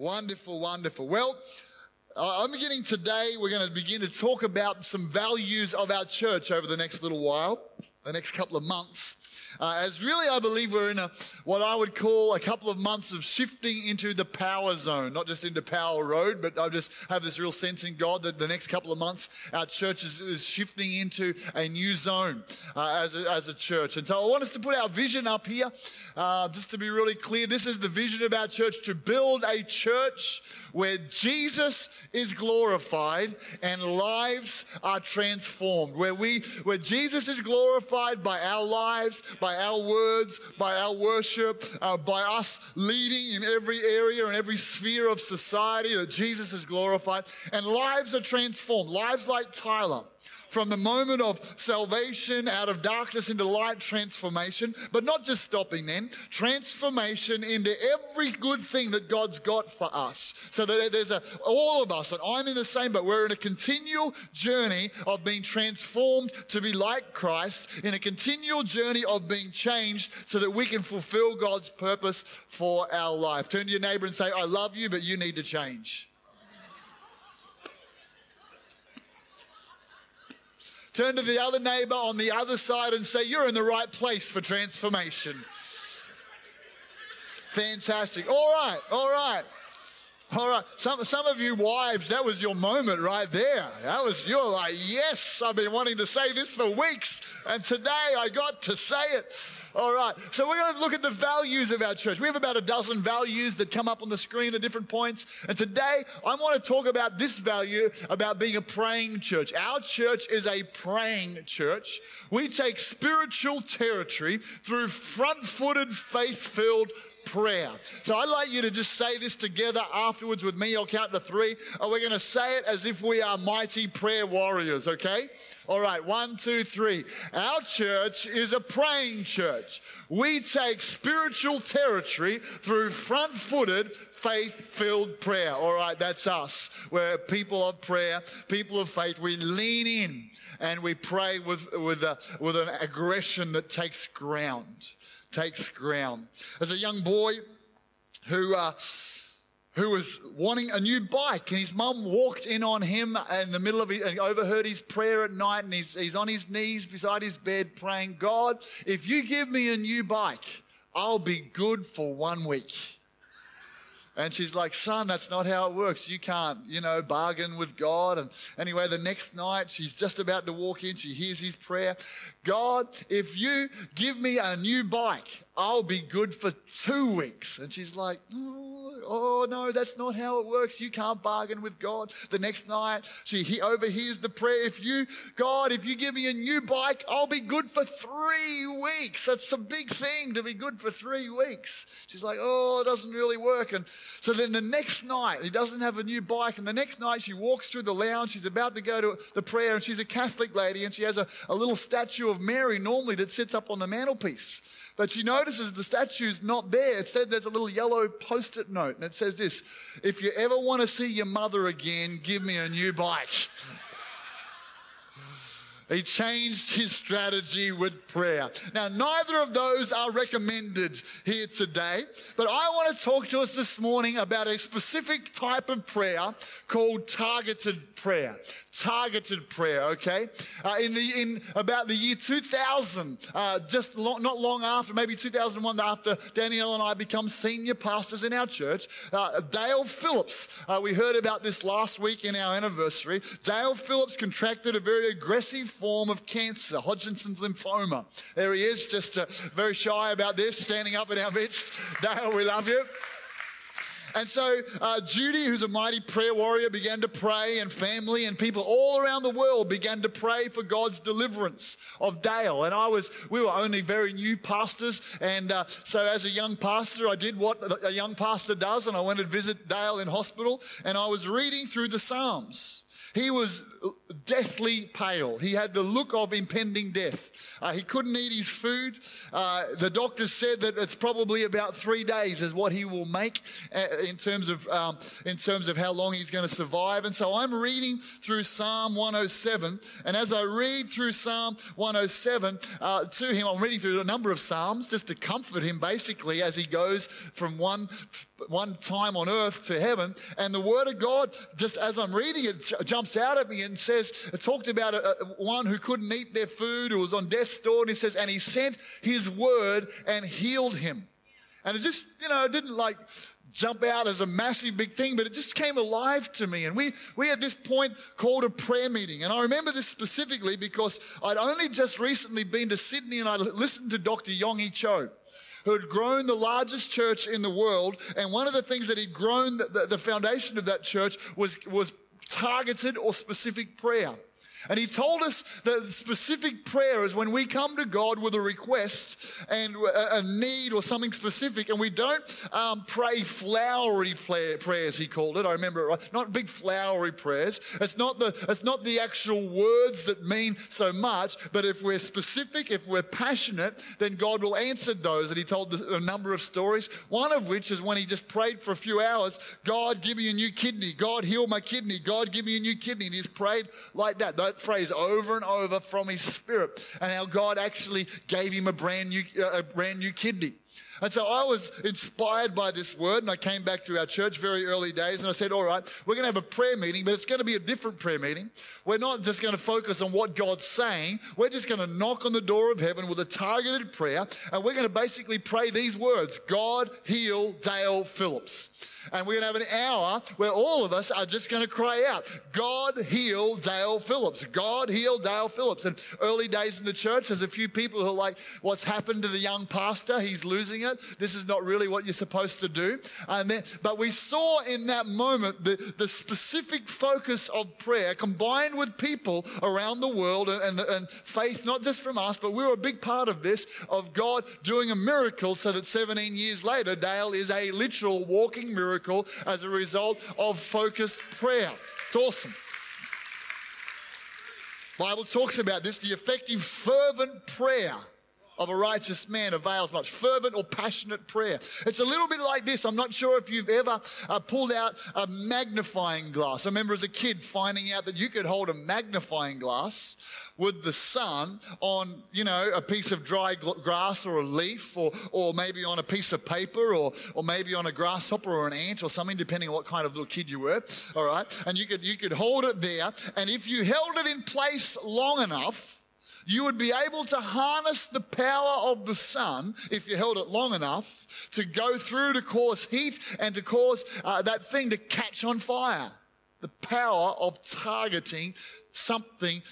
Wonderful, wonderful. Well, uh, I'm beginning today, we're going to begin to talk about some values of our church over the next little while, the next couple of months. Uh, as really, I believe we're in a what I would call a couple of months of shifting into the power zone, not just into Power Road, but I just have this real sense in God that the next couple of months our church is, is shifting into a new zone uh, as, a, as a church. And so I want us to put our vision up here, uh, just to be really clear. This is the vision of our church to build a church where Jesus is glorified and lives are transformed, where we, where Jesus is glorified by our lives, by our words, by our worship, uh, by us leading in every area and every sphere of society that Jesus is glorified and lives are transformed. Lives like Tyler from the moment of salvation out of darkness into light transformation, but not just stopping then, transformation into every good thing that God's got for us. So that there's a, all of us, and I'm in the same, but we're in a continual journey of being transformed to be like Christ, in a continual journey of being changed so that we can fulfill God's purpose for our life. Turn to your neighbor and say, I love you, but you need to change. Turn to the other neighbor on the other side and say, You're in the right place for transformation. Fantastic. All right, all right. All right, some, some of you wives, that was your moment right there. That was, you're like, yes, I've been wanting to say this for weeks, and today I got to say it. All right, so we're going to look at the values of our church. We have about a dozen values that come up on the screen at different points. And today I want to talk about this value about being a praying church. Our church is a praying church. We take spiritual territory through front footed, faith filled prayer. So I'd like you to just say this together afterwards with me. I'll count to three. And we're going to say it as if we are mighty prayer warriors, okay? All right, one, two, three. Our church is a praying church. We take spiritual territory through front footed, faith filled prayer. All right, that's us. We're people of prayer, people of faith. We lean in and we pray with, with, a, with an aggression that takes ground takes ground. As a young boy who, uh, who was wanting a new bike, and his mum walked in on him in the middle of it and overheard his prayer at night, and he's, he's on his knees beside his bed praying, God, if you give me a new bike, I'll be good for one week. And she's like, son, that's not how it works. You can't, you know, bargain with God. And anyway, the next night, she's just about to walk in. She hears his prayer God, if you give me a new bike, I'll be good for two weeks. And she's like, oh, oh, no, that's not how it works. You can't bargain with God. The next night, she he overhears the prayer. If you, God, if you give me a new bike, I'll be good for three weeks. That's a big thing to be good for three weeks. She's like, oh, it doesn't really work. And so then the next night, he doesn't have a new bike. And the next night, she walks through the lounge. She's about to go to the prayer, and she's a Catholic lady, and she has a, a little statue of Mary normally that sits up on the mantelpiece. But she notices the statue's not there. Instead, there's a little yellow post it note, and it says this If you ever want to see your mother again, give me a new bike. He changed his strategy with prayer. Now, neither of those are recommended here today, but I want to talk to us this morning about a specific type of prayer called targeted prayer. Targeted prayer, okay? Uh, in the in about the year 2000, uh, just long, not long after, maybe 2001, after Danielle and I become senior pastors in our church, uh, Dale Phillips. Uh, we heard about this last week in our anniversary. Dale Phillips contracted a very aggressive form of cancer, Hodgkin's lymphoma. There he is, just uh, very shy about this, standing up in our midst. Dale, we love you. And so uh, Judy, who's a mighty prayer warrior, began to pray, and family and people all around the world began to pray for God's deliverance of Dale. And I was, we were only very new pastors, and uh, so as a young pastor, I did what a young pastor does, and I went to visit Dale in hospital, and I was reading through the Psalms. He was deathly pale. He had the look of impending death. Uh, he couldn't eat his food. Uh, the doctors said that it's probably about three days is what he will make uh, in terms of um, in terms of how long he's going to survive. And so I'm reading through Psalm 107, and as I read through Psalm 107 uh, to him, I'm reading through a number of psalms just to comfort him, basically, as he goes from one one time on earth to heaven. And the word of God, just as I'm reading it, jumps out at me and says, it talked about a, a, one who couldn't eat their food, who was on death's door. And he says, and he sent his word and healed him. And it just, you know, it didn't like jump out as a massive big thing, but it just came alive to me. And we, we had this point called a prayer meeting. And I remember this specifically because I'd only just recently been to Sydney and I listened to Dr. Yonggi Cho who had grown the largest church in the world. And one of the things that he'd grown, the, the foundation of that church was, was targeted or specific prayer. And he told us that specific prayer is when we come to God with a request and a need or something specific, and we don't um, pray flowery prayers. He called it. I remember it right. Not big flowery prayers. It's not the it's not the actual words that mean so much. But if we're specific, if we're passionate, then God will answer those. And he told a number of stories. One of which is when he just prayed for a few hours. God, give me a new kidney. God, heal my kidney. God, give me a new kidney. And he's prayed like that that phrase over and over from his spirit and how God actually gave him a brand new, uh, a brand new kidney. And so I was inspired by this word, and I came back to our church very early days, and I said, All right, we're going to have a prayer meeting, but it's going to be a different prayer meeting. We're not just going to focus on what God's saying, we're just going to knock on the door of heaven with a targeted prayer, and we're going to basically pray these words God, heal Dale Phillips. And we're going to have an hour where all of us are just going to cry out, God heal Dale Phillips. God heal Dale Phillips. And early days in the church, there's a few people who are like, what's happened to the young pastor? He's losing it. This is not really what you're supposed to do. And then, but we saw in that moment the, the specific focus of prayer combined with people around the world and, and, and faith, not just from us, but we were a big part of this, of God doing a miracle so that 17 years later, Dale is a literal walking miracle miracle as a result of focused prayer. It's awesome. Bible talks about this the effective fervent prayer of a righteous man avails much. Fervent or passionate prayer. It's a little bit like this. I'm not sure if you've ever uh, pulled out a magnifying glass. I remember as a kid finding out that you could hold a magnifying glass with the sun on, you know, a piece of dry grass or a leaf or, or maybe on a piece of paper or, or maybe on a grasshopper or an ant or something, depending on what kind of little kid you were. All right. And you could, you could hold it there. And if you held it in place long enough, you would be able to harness the power of the sun, if you held it long enough, to go through to cause heat and to cause uh, that thing to catch on fire. The power of targeting something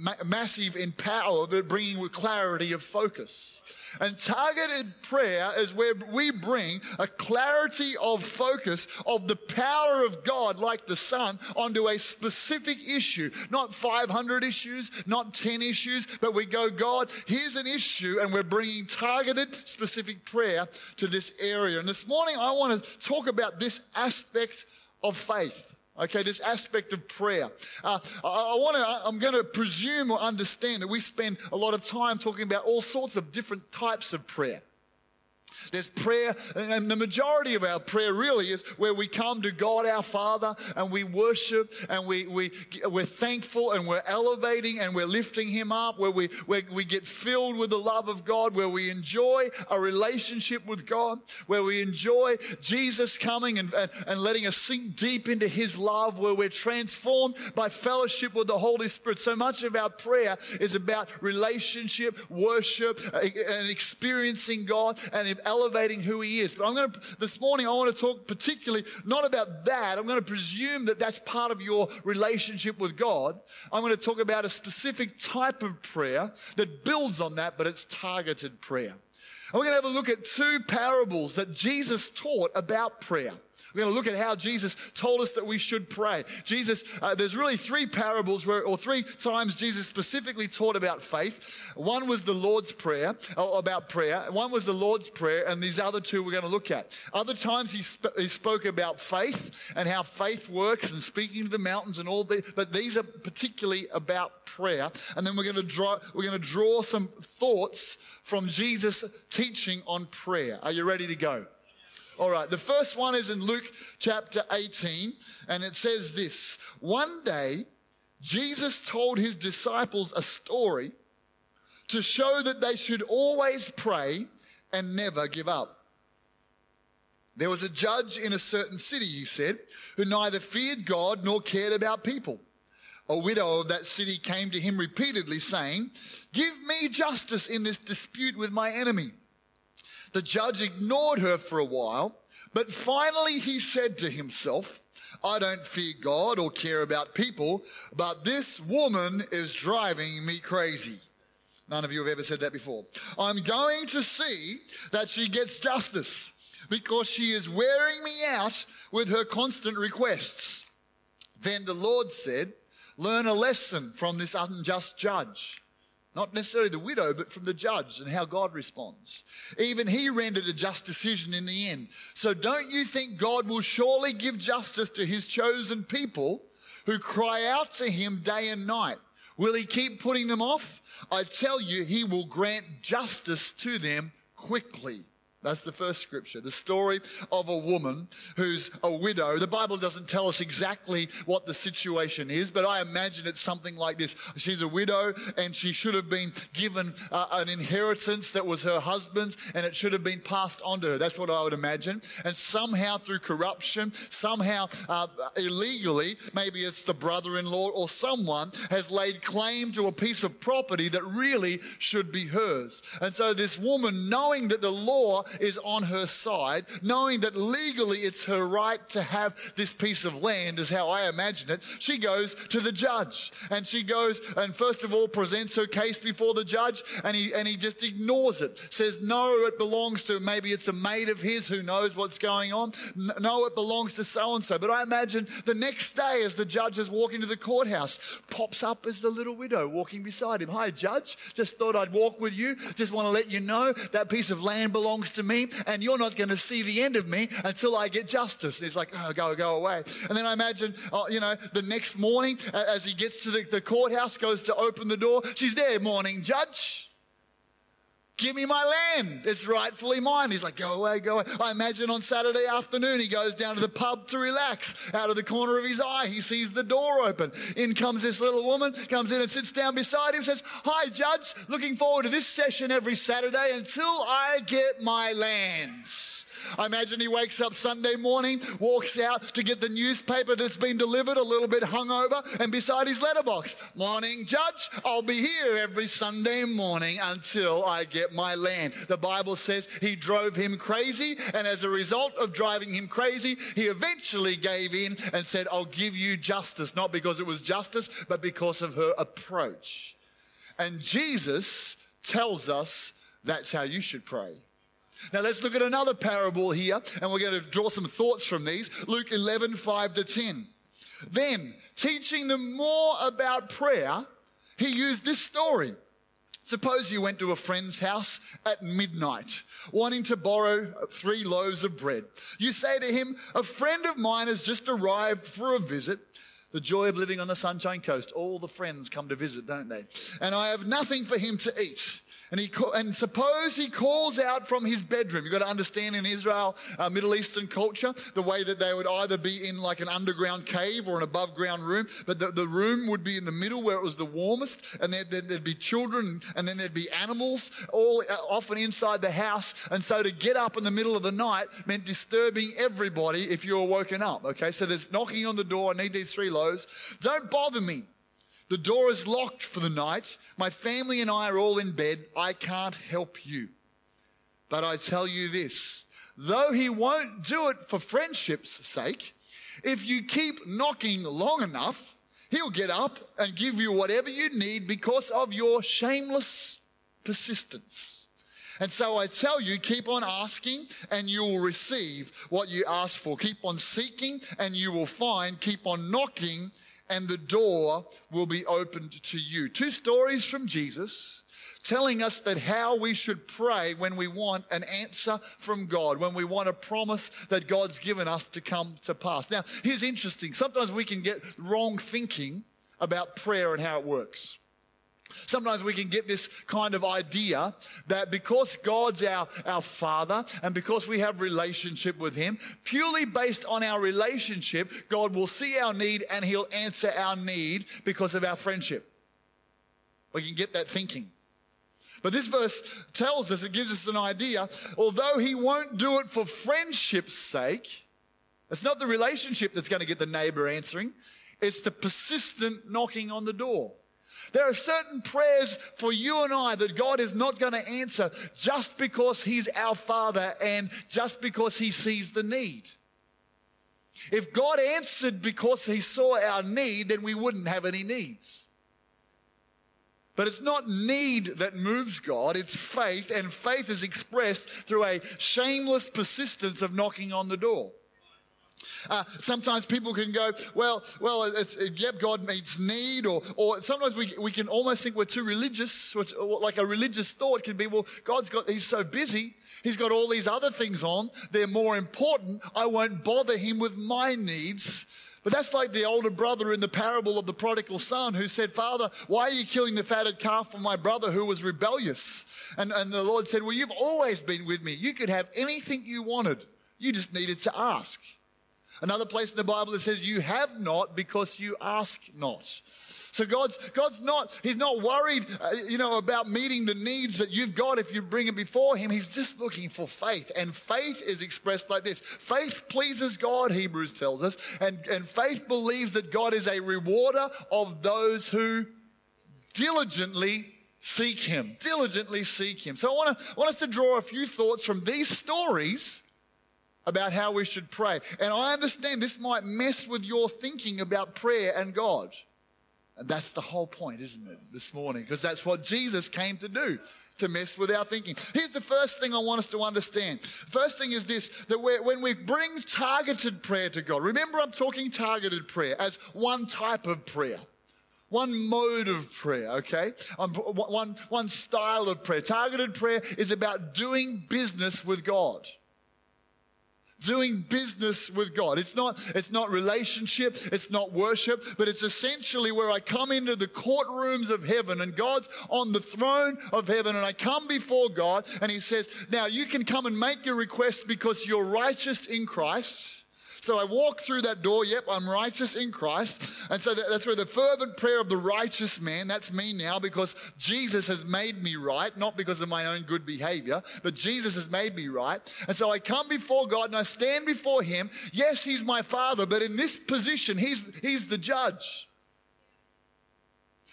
ma- massive in power, but bringing with clarity of focus. And targeted prayer is where we bring a clarity of focus of the power of God, like the sun, onto a specific issue. Not 500 issues, not 10 issues, but we go, God, here's an issue, and we're bringing targeted, specific prayer to this area. And this morning, I want to talk about this aspect of faith. Okay, this aspect of prayer. Uh, I, I want to, I'm going to presume or understand that we spend a lot of time talking about all sorts of different types of prayer. There's prayer, and the majority of our prayer really is where we come to God our Father and we worship and we, we, we're thankful and we're elevating and we're lifting Him up, where we, where we get filled with the love of God, where we enjoy a relationship with God, where we enjoy Jesus coming and, and, and letting us sink deep into His love, where we're transformed by fellowship with the Holy Spirit. So much of our prayer is about relationship, worship, and experiencing God and elevating who he is. But I'm going to, this morning, I want to talk particularly not about that. I'm going to presume that that's part of your relationship with God. I'm going to talk about a specific type of prayer that builds on that, but it's targeted prayer. And we're going to have a look at two parables that Jesus taught about prayer. We're going to look at how Jesus told us that we should pray. Jesus, uh, there's really three parables where, or three times Jesus specifically taught about faith. One was the Lord's Prayer, about prayer. One was the Lord's Prayer, and these other two we're going to look at. Other times he, sp- he spoke about faith and how faith works and speaking to the mountains and all the, but these are particularly about prayer. And then we're going to draw, we're going to draw some thoughts from Jesus' teaching on prayer. Are you ready to go? All right, the first one is in Luke chapter 18, and it says this One day, Jesus told his disciples a story to show that they should always pray and never give up. There was a judge in a certain city, he said, who neither feared God nor cared about people. A widow of that city came to him repeatedly, saying, Give me justice in this dispute with my enemy. The judge ignored her for a while, but finally he said to himself, I don't fear God or care about people, but this woman is driving me crazy. None of you have ever said that before. I'm going to see that she gets justice because she is wearing me out with her constant requests. Then the Lord said, Learn a lesson from this unjust judge. Not necessarily the widow, but from the judge and how God responds. Even he rendered a just decision in the end. So don't you think God will surely give justice to his chosen people who cry out to him day and night? Will he keep putting them off? I tell you, he will grant justice to them quickly. That's the first scripture. The story of a woman who's a widow. The Bible doesn't tell us exactly what the situation is, but I imagine it's something like this. She's a widow and she should have been given uh, an inheritance that was her husband's and it should have been passed on to her. That's what I would imagine. And somehow through corruption, somehow uh, illegally, maybe it's the brother in law or someone has laid claim to a piece of property that really should be hers. And so this woman, knowing that the law is on her side, knowing that legally it's her right to have this piece of land, is how I imagine it. She goes to the judge and she goes and first of all presents her case before the judge and he, and he just ignores it. Says, no, it belongs to maybe it's a mate of his who knows what's going on. No, it belongs to so and so. But I imagine the next day as the judge is walking to the courthouse, pops up as the little widow walking beside him. Hi, judge. Just thought I'd walk with you. Just want to let you know that piece of land belongs to to me, and you're not going to see the end of me until I get justice. He's like, oh, go, go away. And then I imagine, oh, you know, the next morning, as he gets to the, the courthouse, goes to open the door, she's there, morning, judge. Give me my land. It's rightfully mine. He's like, go away, go away. I imagine on Saturday afternoon, he goes down to the pub to relax. Out of the corner of his eye, he sees the door open. In comes this little woman, comes in and sits down beside him, says, Hi, Judge, looking forward to this session every Saturday until I get my land. I imagine he wakes up Sunday morning, walks out to get the newspaper that's been delivered, a little bit hungover, and beside his letterbox, morning, Judge, I'll be here every Sunday morning until I get my land. The Bible says he drove him crazy, and as a result of driving him crazy, he eventually gave in and said, I'll give you justice, not because it was justice, but because of her approach. And Jesus tells us that's how you should pray. Now let's look at another parable here, and we're going to draw some thoughts from these. Luke 11, 5 to 10. Then, teaching them more about prayer, he used this story. Suppose you went to a friend's house at midnight, wanting to borrow three loaves of bread. You say to him, A friend of mine has just arrived for a visit. The joy of living on the Sunshine Coast. All the friends come to visit, don't they? And I have nothing for him to eat. And, he, and suppose he calls out from his bedroom. You've got to understand in Israel, uh, Middle Eastern culture, the way that they would either be in like an underground cave or an above ground room, but the, the room would be in the middle where it was the warmest, and there, there, there'd be children, and then there'd be animals, all uh, often inside the house. And so to get up in the middle of the night meant disturbing everybody if you were woken up. Okay, so there's knocking on the door, I need these three loaves. Don't bother me. The door is locked for the night. My family and I are all in bed. I can't help you. But I tell you this though he won't do it for friendship's sake, if you keep knocking long enough, he'll get up and give you whatever you need because of your shameless persistence. And so I tell you, keep on asking and you will receive what you ask for. Keep on seeking and you will find. Keep on knocking and the door will be opened to you. Two stories from Jesus telling us that how we should pray when we want an answer from God, when we want a promise that God's given us to come to pass. Now, here's interesting. Sometimes we can get wrong thinking about prayer and how it works. Sometimes we can get this kind of idea that because God's our, our Father and because we have relationship with Him, purely based on our relationship, God will see our need and He'll answer our need because of our friendship. We can get that thinking. But this verse tells us, it gives us an idea, although He won't do it for friendship's sake, it's not the relationship that's going to get the neighbor answering, it's the persistent knocking on the door. There are certain prayers for you and I that God is not going to answer just because He's our Father and just because He sees the need. If God answered because He saw our need, then we wouldn't have any needs. But it's not need that moves God, it's faith, and faith is expressed through a shameless persistence of knocking on the door. Uh, sometimes people can go, well, well, it's, yep, God meets need, or, or sometimes we, we can almost think we're too religious. Like a religious thought can be, well, God's got, he's so busy, he's got all these other things on, they're more important. I won't bother him with my needs. But that's like the older brother in the parable of the prodigal son who said, Father, why are you killing the fatted calf for my brother who was rebellious? And, and the Lord said, Well, you've always been with me. You could have anything you wanted. You just needed to ask. Another place in the Bible that says, You have not because you ask not. So God's, God's not, He's not worried, uh, you know, about meeting the needs that you've got if you bring it before Him. He's just looking for faith. And faith is expressed like this. Faith pleases God, Hebrews tells us. And, and faith believes that God is a rewarder of those who diligently seek Him. Diligently seek Him. So I want, to, I want us to draw a few thoughts from these stories about how we should pray. And I understand this might mess with your thinking about prayer and God. And that's the whole point, isn't it, this morning? Because that's what Jesus came to do. To mess with our thinking. Here's the first thing I want us to understand. First thing is this that when we bring targeted prayer to God, remember I'm talking targeted prayer as one type of prayer one mode of prayer, okay? Um, one, one style of prayer. Targeted prayer is about doing business with God doing business with God. It's not, it's not relationship, it's not worship, but it's essentially where I come into the courtrooms of heaven and God's on the throne of heaven and I come before God and He says, Now you can come and make your request because you're righteous in Christ. So I walk through that door. Yep, I'm righteous in Christ. And so that's where the fervent prayer of the righteous man, that's me now because Jesus has made me right, not because of my own good behavior, but Jesus has made me right. And so I come before God and I stand before him. Yes, he's my father, but in this position, he's, he's the judge.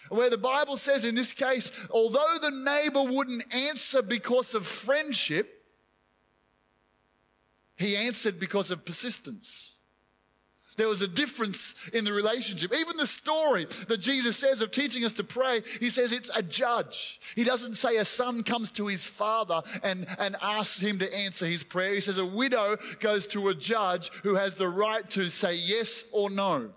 Where the Bible says in this case, although the neighbor wouldn't answer because of friendship, he answered because of persistence. There was a difference in the relationship. Even the story that Jesus says of teaching us to pray, he says it's a judge. He doesn't say a son comes to his father and, and asks him to answer his prayer. He says a widow goes to a judge who has the right to say yes or no.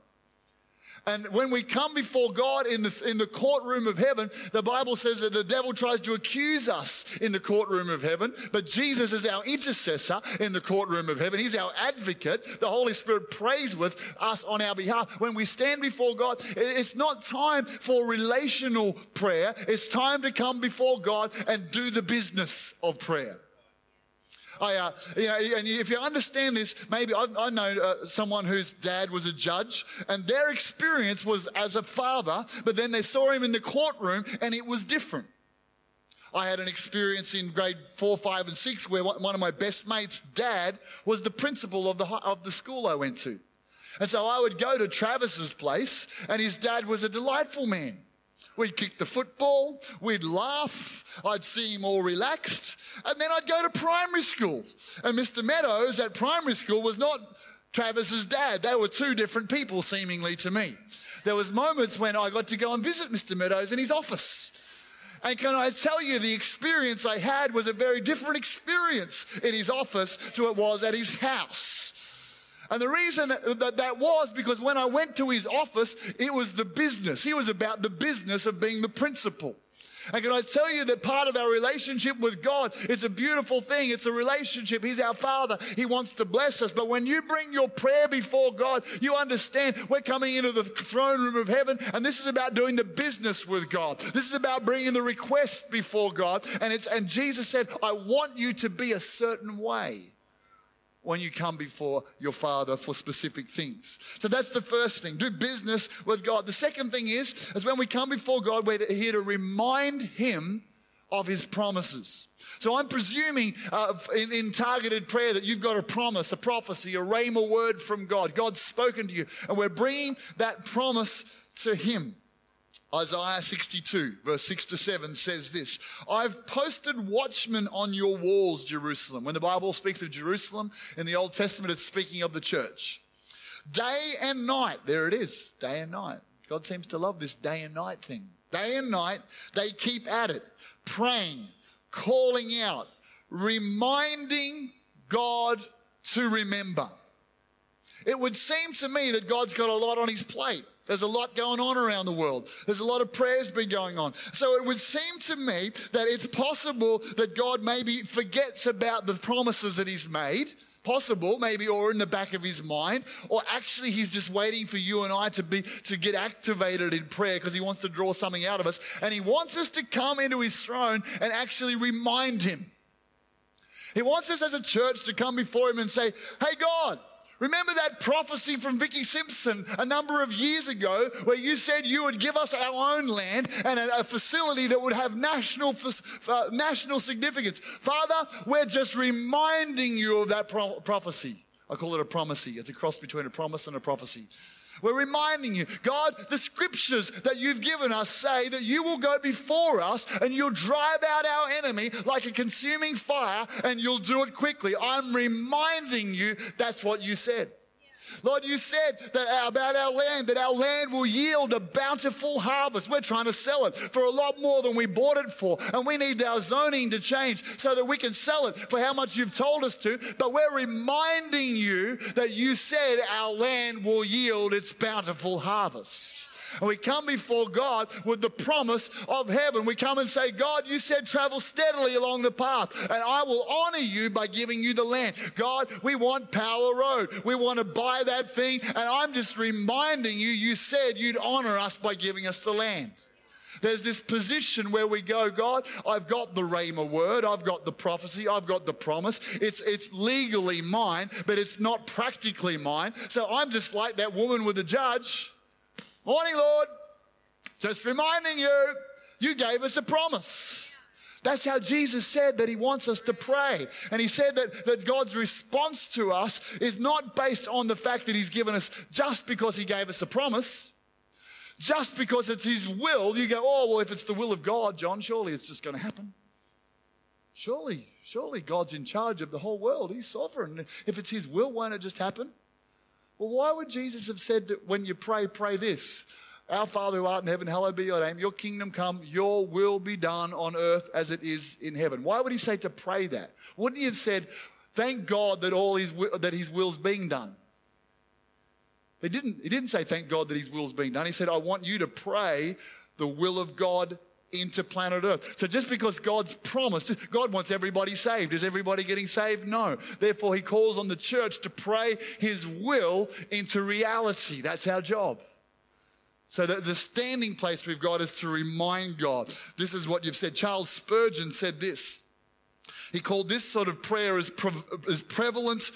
And when we come before God in the, in the courtroom of heaven, the Bible says that the devil tries to accuse us in the courtroom of heaven, but Jesus is our intercessor in the courtroom of heaven. He's our advocate. The Holy Spirit prays with us on our behalf. When we stand before God, it's not time for relational prayer, it's time to come before God and do the business of prayer. I, uh, you know, and if you understand this, maybe I, I know uh, someone whose dad was a judge, and their experience was as a father, but then they saw him in the courtroom, and it was different. I had an experience in grade four, five, and six where one of my best mates' dad was the principal of the, of the school I went to. And so I would go to Travis's place, and his dad was a delightful man. We'd kick the football, we'd laugh, I'd see him all relaxed, and then I'd go to primary school. And Mr. Meadows at primary school was not Travis's dad. They were two different people, seemingly to me. There was moments when I got to go and visit Mr. Meadows in his office. And can I tell you, the experience I had was a very different experience in his office to it was at his house. And the reason that that was because when I went to his office, it was the business. He was about the business of being the principal. And can I tell you that part of our relationship with God, it's a beautiful thing. It's a relationship. He's our Father. He wants to bless us. But when you bring your prayer before God, you understand we're coming into the throne room of heaven, and this is about doing the business with God. This is about bringing the request before God. And it's and Jesus said, I want you to be a certain way when you come before your father for specific things. So that's the first thing. Do business with God. The second thing is, is when we come before God, we're here to remind him of his promises. So I'm presuming uh, in, in, targeted prayer that you've got a promise, a prophecy, a rhema word from God. God's spoken to you, and we're bringing that promise to him. Isaiah 62, verse 6 to 7 says this I've posted watchmen on your walls, Jerusalem. When the Bible speaks of Jerusalem in the Old Testament, it's speaking of the church. Day and night, there it is, day and night. God seems to love this day and night thing. Day and night, they keep at it, praying, calling out, reminding God to remember. It would seem to me that God's got a lot on his plate. There's a lot going on around the world. There's a lot of prayers been going on. So it would seem to me that it's possible that God maybe forgets about the promises that He's made. Possible, maybe, or in the back of his mind, or actually he's just waiting for you and I to be to get activated in prayer because he wants to draw something out of us, and he wants us to come into his throne and actually remind him. He wants us as a church to come before him and say, "Hey God, Remember that prophecy from Vicky Simpson a number of years ago where you said you would give us our own land and a, a facility that would have national, uh, national significance. Father, we're just reminding you of that pro- prophecy. I call it a prophecy. It's a cross between a promise and a prophecy. We're reminding you, God, the scriptures that you've given us say that you will go before us and you'll drive out our enemy like a consuming fire and you'll do it quickly. I'm reminding you that's what you said. Lord, you said that about our land, that our land will yield a bountiful harvest. We're trying to sell it for a lot more than we bought it for. And we need our zoning to change so that we can sell it for how much you've told us to. But we're reminding you that you said our land will yield its bountiful harvest. And we come before God with the promise of heaven. We come and say, God, you said travel steadily along the path, and I will honor you by giving you the land. God, we want Power Road. We want to buy that thing, and I'm just reminding you, you said you'd honor us by giving us the land. There's this position where we go, God, I've got the Rhema word, I've got the prophecy, I've got the promise. It's, it's legally mine, but it's not practically mine. So I'm just like that woman with the judge. Morning, Lord. Just reminding you, you gave us a promise. That's how Jesus said that He wants us to pray. And He said that, that God's response to us is not based on the fact that He's given us just because He gave us a promise, just because it's His will. You go, oh, well, if it's the will of God, John, surely it's just going to happen. Surely, surely God's in charge of the whole world. He's sovereign. If it's His will, won't it just happen? Well, why would Jesus have said that when you pray, pray this? Our Father who art in heaven, hallowed be your name. Your kingdom come, your will be done on earth as it is in heaven. Why would he say to pray that? Wouldn't he have said, thank God that all his, that his will's being done? He didn't, he didn't say, thank God that his will's being done. He said, I want you to pray the will of God into planet Earth. So just because God's promised, God wants everybody saved. Is everybody getting saved? No. Therefore, He calls on the church to pray His will into reality. That's our job. So that the standing place we've got is to remind God. This is what you've said. Charles Spurgeon said this. He called this sort of prayer as, pre- as prevalent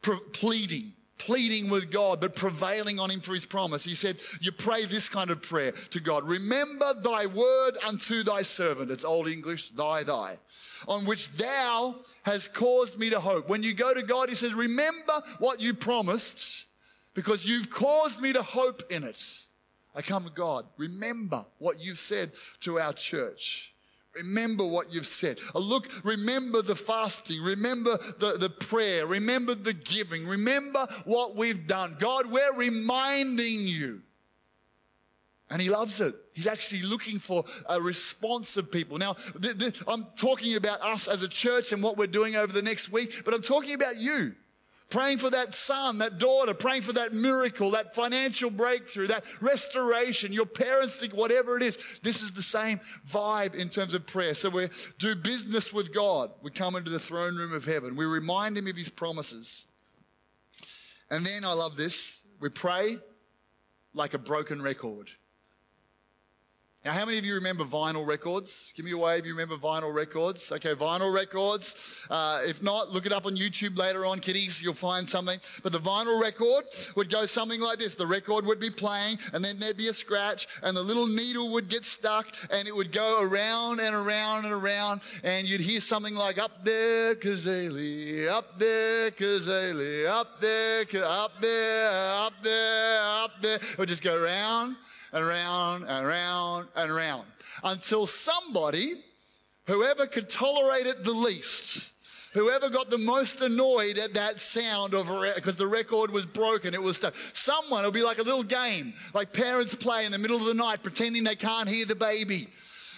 pre- pleading pleading with God, but prevailing on him for his promise. He said, You pray this kind of prayer to God Remember thy word unto thy servant. It's Old English, thy, thy, on which thou has caused me to hope. When you go to God, he says, Remember what you promised because you've caused me to hope in it. I come to God. Remember what you've said to our church. Remember what you've said. Uh, look, remember the fasting. Remember the, the prayer. Remember the giving. Remember what we've done. God, we're reminding you. And he loves it. He's actually looking for a response of people. Now, th- th- I'm talking about us as a church and what we're doing over the next week, but I'm talking about you. Praying for that son, that daughter, praying for that miracle, that financial breakthrough, that restoration, your parents think whatever it is. This is the same vibe in terms of prayer. So we do business with God. We come into the throne room of heaven. We remind him of his promises. And then I love this. We pray like a broken record. Now, how many of you remember vinyl records? Give me a wave. You remember vinyl records? Okay, vinyl records. Uh, if not, look it up on YouTube later on, kiddies. You'll find something. But the vinyl record would go something like this. The record would be playing, and then there'd be a scratch, and the little needle would get stuck, and it would go around and around and around, and you'd hear something like "Up there, Kazali, up there, Kazali, up there, up there, up there, up there." It would just go around and around and around and around until somebody, whoever could tolerate it the least, whoever got the most annoyed at that sound of because the record was broken, it was stuck. Someone, it'll be like a little game, like parents play in the middle of the night pretending they can't hear the baby.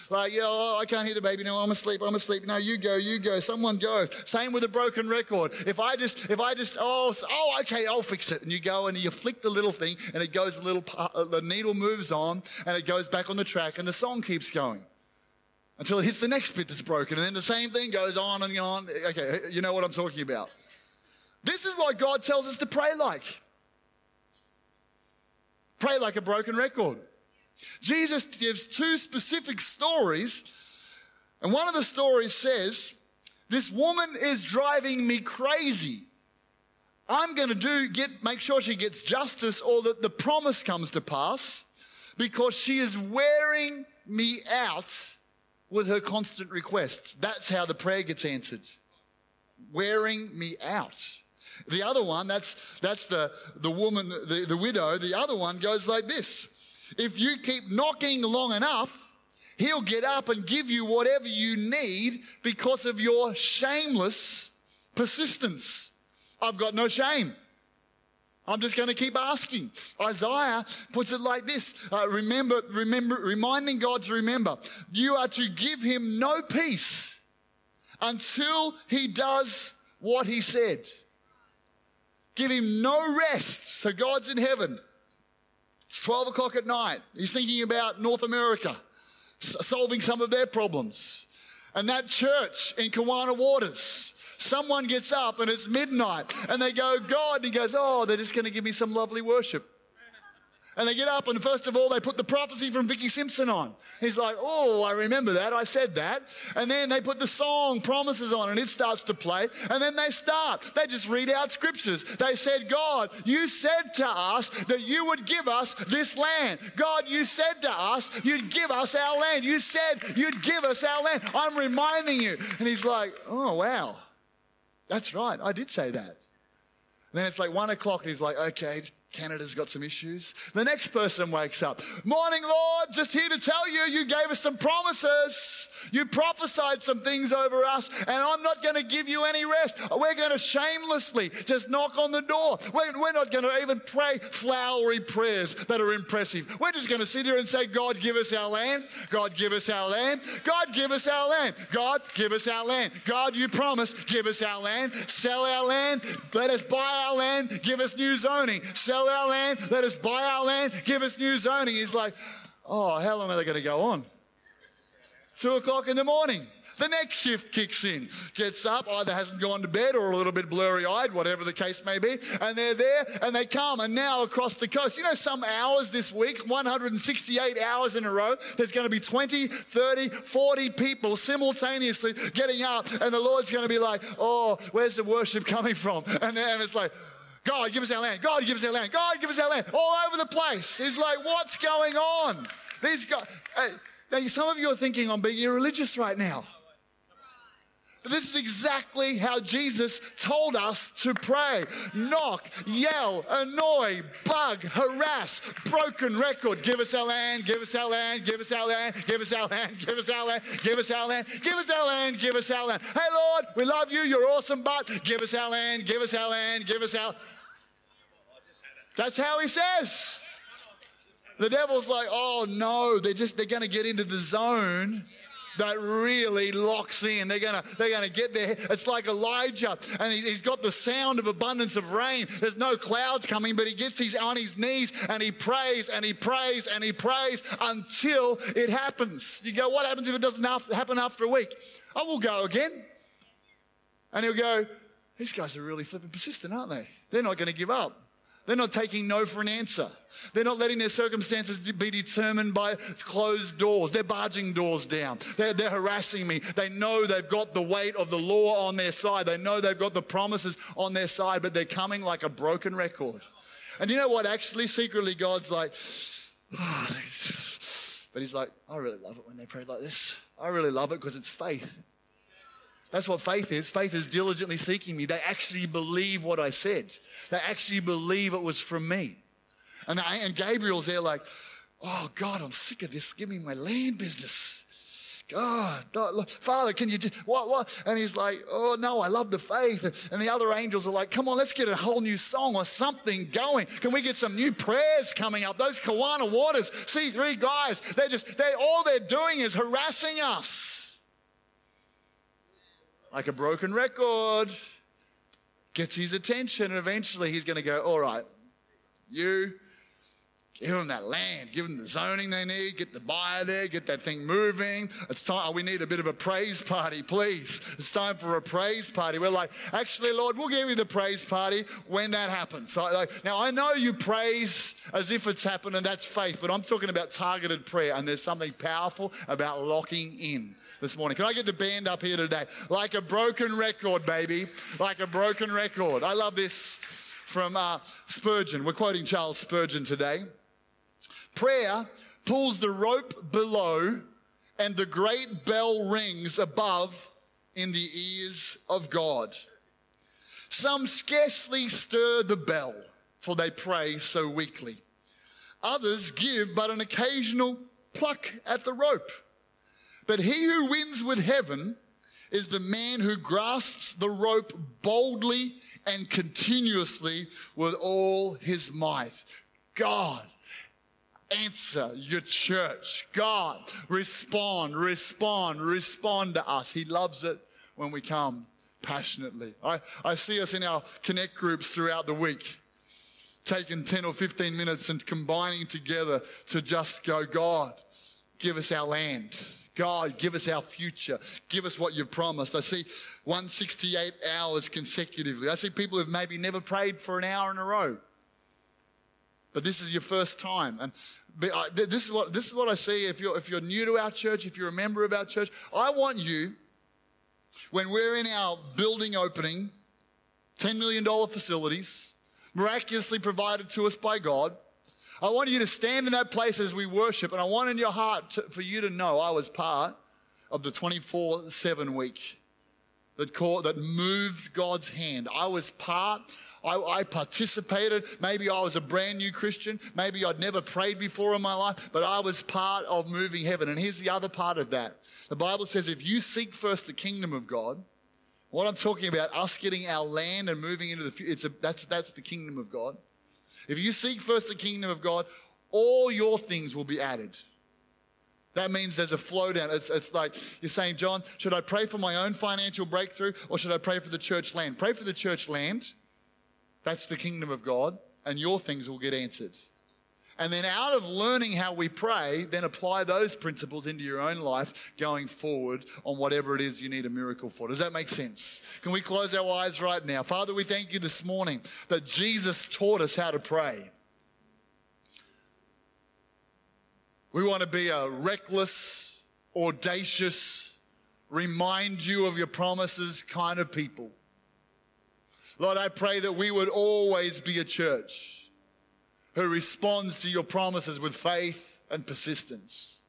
Like, yeah, oh, I can't hear the baby. No, I'm asleep. I'm asleep. No, you go, you go. Someone go. Same with a broken record. If I just, if I just, oh, oh, okay, I'll fix it. And you go and you flick the little thing, and it goes a little. Uh, the needle moves on, and it goes back on the track, and the song keeps going until it hits the next bit that's broken, and then the same thing goes on and on. Okay, you know what I'm talking about. This is what God tells us to pray like. Pray like a broken record. Jesus gives two specific stories, and one of the stories says, This woman is driving me crazy. I'm going to do get make sure she gets justice or that the promise comes to pass because she is wearing me out with her constant requests. That's how the prayer gets answered. Wearing me out. The other one, that's that's the, the woman, the, the widow, the other one goes like this. If you keep knocking long enough, He'll get up and give you whatever you need because of your shameless persistence. I've got no shame. I'm just going to keep asking. Isaiah puts it like this uh, remember, remember, reminding God to remember, you are to give him no peace until he does what he said. Give him no rest. So God's in heaven. It's 12 o'clock at night. He's thinking about North America, solving some of their problems. And that church in Kawana Waters, someone gets up and it's midnight and they go, God, and he goes, Oh, they're just going to give me some lovely worship. And they get up, and first of all, they put the prophecy from Vicky Simpson on. He's like, Oh, I remember that. I said that. And then they put the song Promises on, and it starts to play. And then they start. They just read out scriptures. They said, God, you said to us that you would give us this land. God, you said to us you'd give us our land. You said you'd give us our land. I'm reminding you. And he's like, Oh, wow. That's right. I did say that. And then it's like one o'clock, and he's like, Okay, Canada's got some issues. The next person wakes up. Morning, Lord, just here to tell you, you gave us some promises. You prophesied some things over us, and I'm not going to give you any rest. We're going to shamelessly just knock on the door. We're, not going to even pray flowery prayers that are impressive. We're just going to sit here and say, God, give us our land. God, give us our land. God, give us our land. God, give us our land. God, you promised, give us our land. Sell our land. Let us buy our land. Give us new zoning. Sell sell our land, let us buy our land, give us new zoning. He's like, oh, how long are they going to go on? Two o'clock in the morning. The next shift kicks in, gets up, either hasn't gone to bed or a little bit blurry eyed, whatever the case may be, and they're there and they come. And now across the coast, you know, some hours this week, 168 hours in a row, there's going to be 20, 30, 40 people simultaneously getting up, and the Lord's going to be like, oh, where's the worship coming from? And, and it's like, God, give us our land. God, give us our land. God, give us our land. All over the place. He's like, what's going on? These guys. Uh, now, some of you are thinking I'm being irreligious right now. But this is exactly how Jesus told us to pray. Knock, yell, annoy, bug, harass, broken record. Give us our land, give us our land, give us our land, give us our land, give us our land, give us our land, give us our land, give us our land. Hey Lord, we love you, you're awesome, but give us our land, give us our land, give us our. That's how he says. The devil's like, oh no, they're just, they're to get into the zone that really locks in. They're gonna, they're gonna get there. It's like Elijah, and he, has got the sound of abundance of rain. There's no clouds coming, but he gets his on his knees and he prays and he prays and he prays until it happens. You go, what happens if it doesn't happen after a week? I will go again. And he'll go, these guys are really flipping persistent, aren't they? They're not going to give up. They're not taking no for an answer. They're not letting their circumstances be determined by closed doors. They're barging doors down. They're, they're, harassing me. They know they've got the weight of the law on their side. They know they've got the promises on their side, but they're coming like a broken record. And you know what? Actually, secretly, God's like, oh, but He's like, I really love it when they pray like this. I really love it because it's faith. That's what faith is. Faith is diligently seeking me. They actually believe what I said. They actually believe it was from me. And, I, and Gabriel's there like, oh God, I'm sick of this. Give me my land business. God, Father, can you do what? What? And he's like, Oh no, I love the faith. And the other angels are like, Come on, let's get a whole new song or something going. Can we get some new prayers coming up? Those Kawana waters, see three guys, they're just, they all they're doing is harassing us like a broken record, gets his attention, and eventually he's going to go, All right, you give them that land, give them the zoning they need, get the buyer there, get that thing moving. It's time, oh, we need a bit of a praise party, please. It's time for a praise party. We're like, actually, Lord, we'll give you the praise party when that happens. So, like, now, I know you praise as if it's happened, and that's faith, but I'm talking about targeted prayer, and there's something powerful about locking in this morning. Can I get the band up here today? Like a broken record, baby. Like a broken record. I love this from uh, Spurgeon. We're quoting Charles Spurgeon today. Prayer pulls the rope below, and the great bell rings above in the ears of God. Some scarcely stir the bell, for they pray so weakly. Others give but an occasional pluck at the rope. But he who wins with heaven is the man who grasps the rope boldly and continuously with all his might. God, answer your church. God, respond, respond, respond to us. He loves it when we come passionately. I, I see us in our connect groups throughout the week, taking 10 or 15 minutes and combining together to just go, God, give us our land God, give us our future. Give us what you've promised. I see 168 hours consecutively. I see people who've maybe never prayed for an hour in a row. But this is your first time. And this is what, this is what I see if you're, if you're new to our church, if you're a member of our church. I want you, when we're in our building opening, $10 million facilities, miraculously provided to us by God, I want you to stand in that place as we worship, and I want in your heart to, for you to know I was part of the 24 7 week that, caught, that moved God's hand. I was part, I, I, participated. Maybe I was a brand new Christian. Maybe I'd never prayed before in my life, but I was part of moving heaven. And here's the other part of that the Bible says if you seek first the kingdom of God, what I'm talking about, us getting our land and moving into the future, that's, that's the kingdom of God. If you seek first the kingdom of God, all your things will be added. That means there's a flow down. It's, it's like you're saying, John, should I pray for my own financial breakthrough or should I pray for the church land? Pray for the church land. That's the kingdom of God, and your things will get answered. And then, out of learning how we pray, then apply those principles into your own life going forward on whatever it is you need a miracle for. Does that make sense? Can we close our eyes right now? Father, we thank you this morning that Jesus taught us how to pray. We want to be a reckless, audacious, remind you of your promises kind of people. Lord, I pray that we would always be a church who responds to your promises with faith and persistence.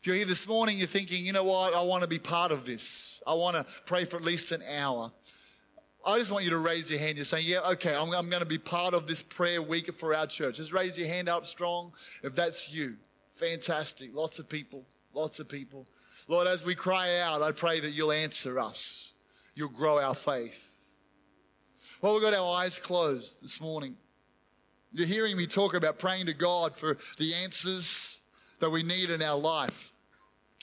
If you're here this morning, you're thinking, you know what, I want to be part of this. I want to pray for at least an hour. I just want you to raise your hand. You're saying, yeah, okay, I'm, I'm going to be part of this prayer week for our church. Just raise your hand up strong if that's you. Fantastic. Lots of people, lots of people. Lord, as we cry out, I pray that you'll answer us. You'll grow our faith. Well, we've got our eyes closed this morning. You're hearing me talk about praying to God for the answers that we need in our life.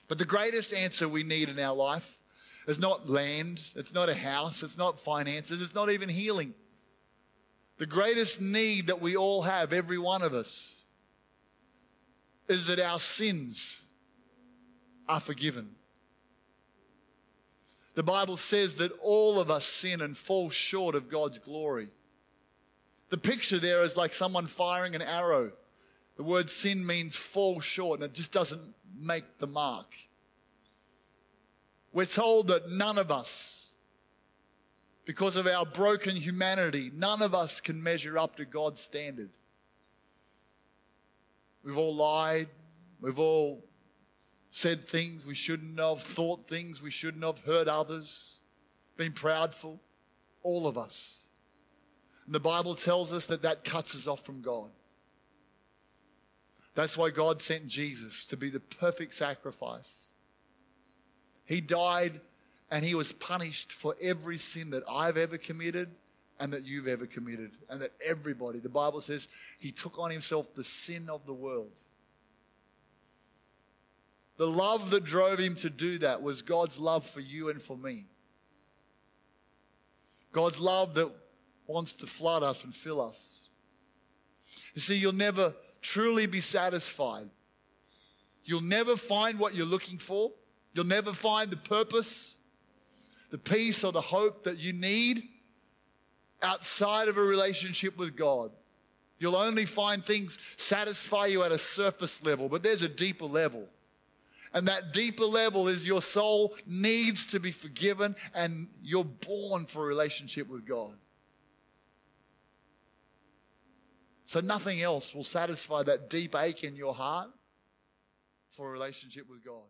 But the greatest answer we need in our life is not land, it's not a house, it's not finances, it's not even healing. The greatest need that we all have, every one of us, is that our sins are forgiven. The Bible says that all of us sin and fall short of God's glory. The picture there is like someone firing an arrow. The word sin means fall short, and it just doesn't make the mark. We're told that none of us, because of our broken humanity, none of us can measure up to God's standard. We've all lied. We've all said things we shouldn't have, thought things we shouldn't have, hurt others, been proudful. All of us. And the Bible tells us that that cuts us off from God. That's why God sent Jesus to be the perfect sacrifice. He died and he was punished for every sin that I've ever committed and that you've ever committed, and that everybody, the Bible says, he took on himself the sin of the world. The love that drove him to do that was God's love for you and for me. God's love that wants to flood us and fill us. You see, you'll never truly be satisfied. You'll never find what you're looking for. You'll never find the purpose, the peace, or the hope that you need outside of a relationship with God. You'll only find things satisfy you at a surface level, but there's a deeper level. And that deeper level is your soul needs to be forgiven and you're born for a relationship with God. So nothing else will satisfy that deep ache in your heart for a relationship with God.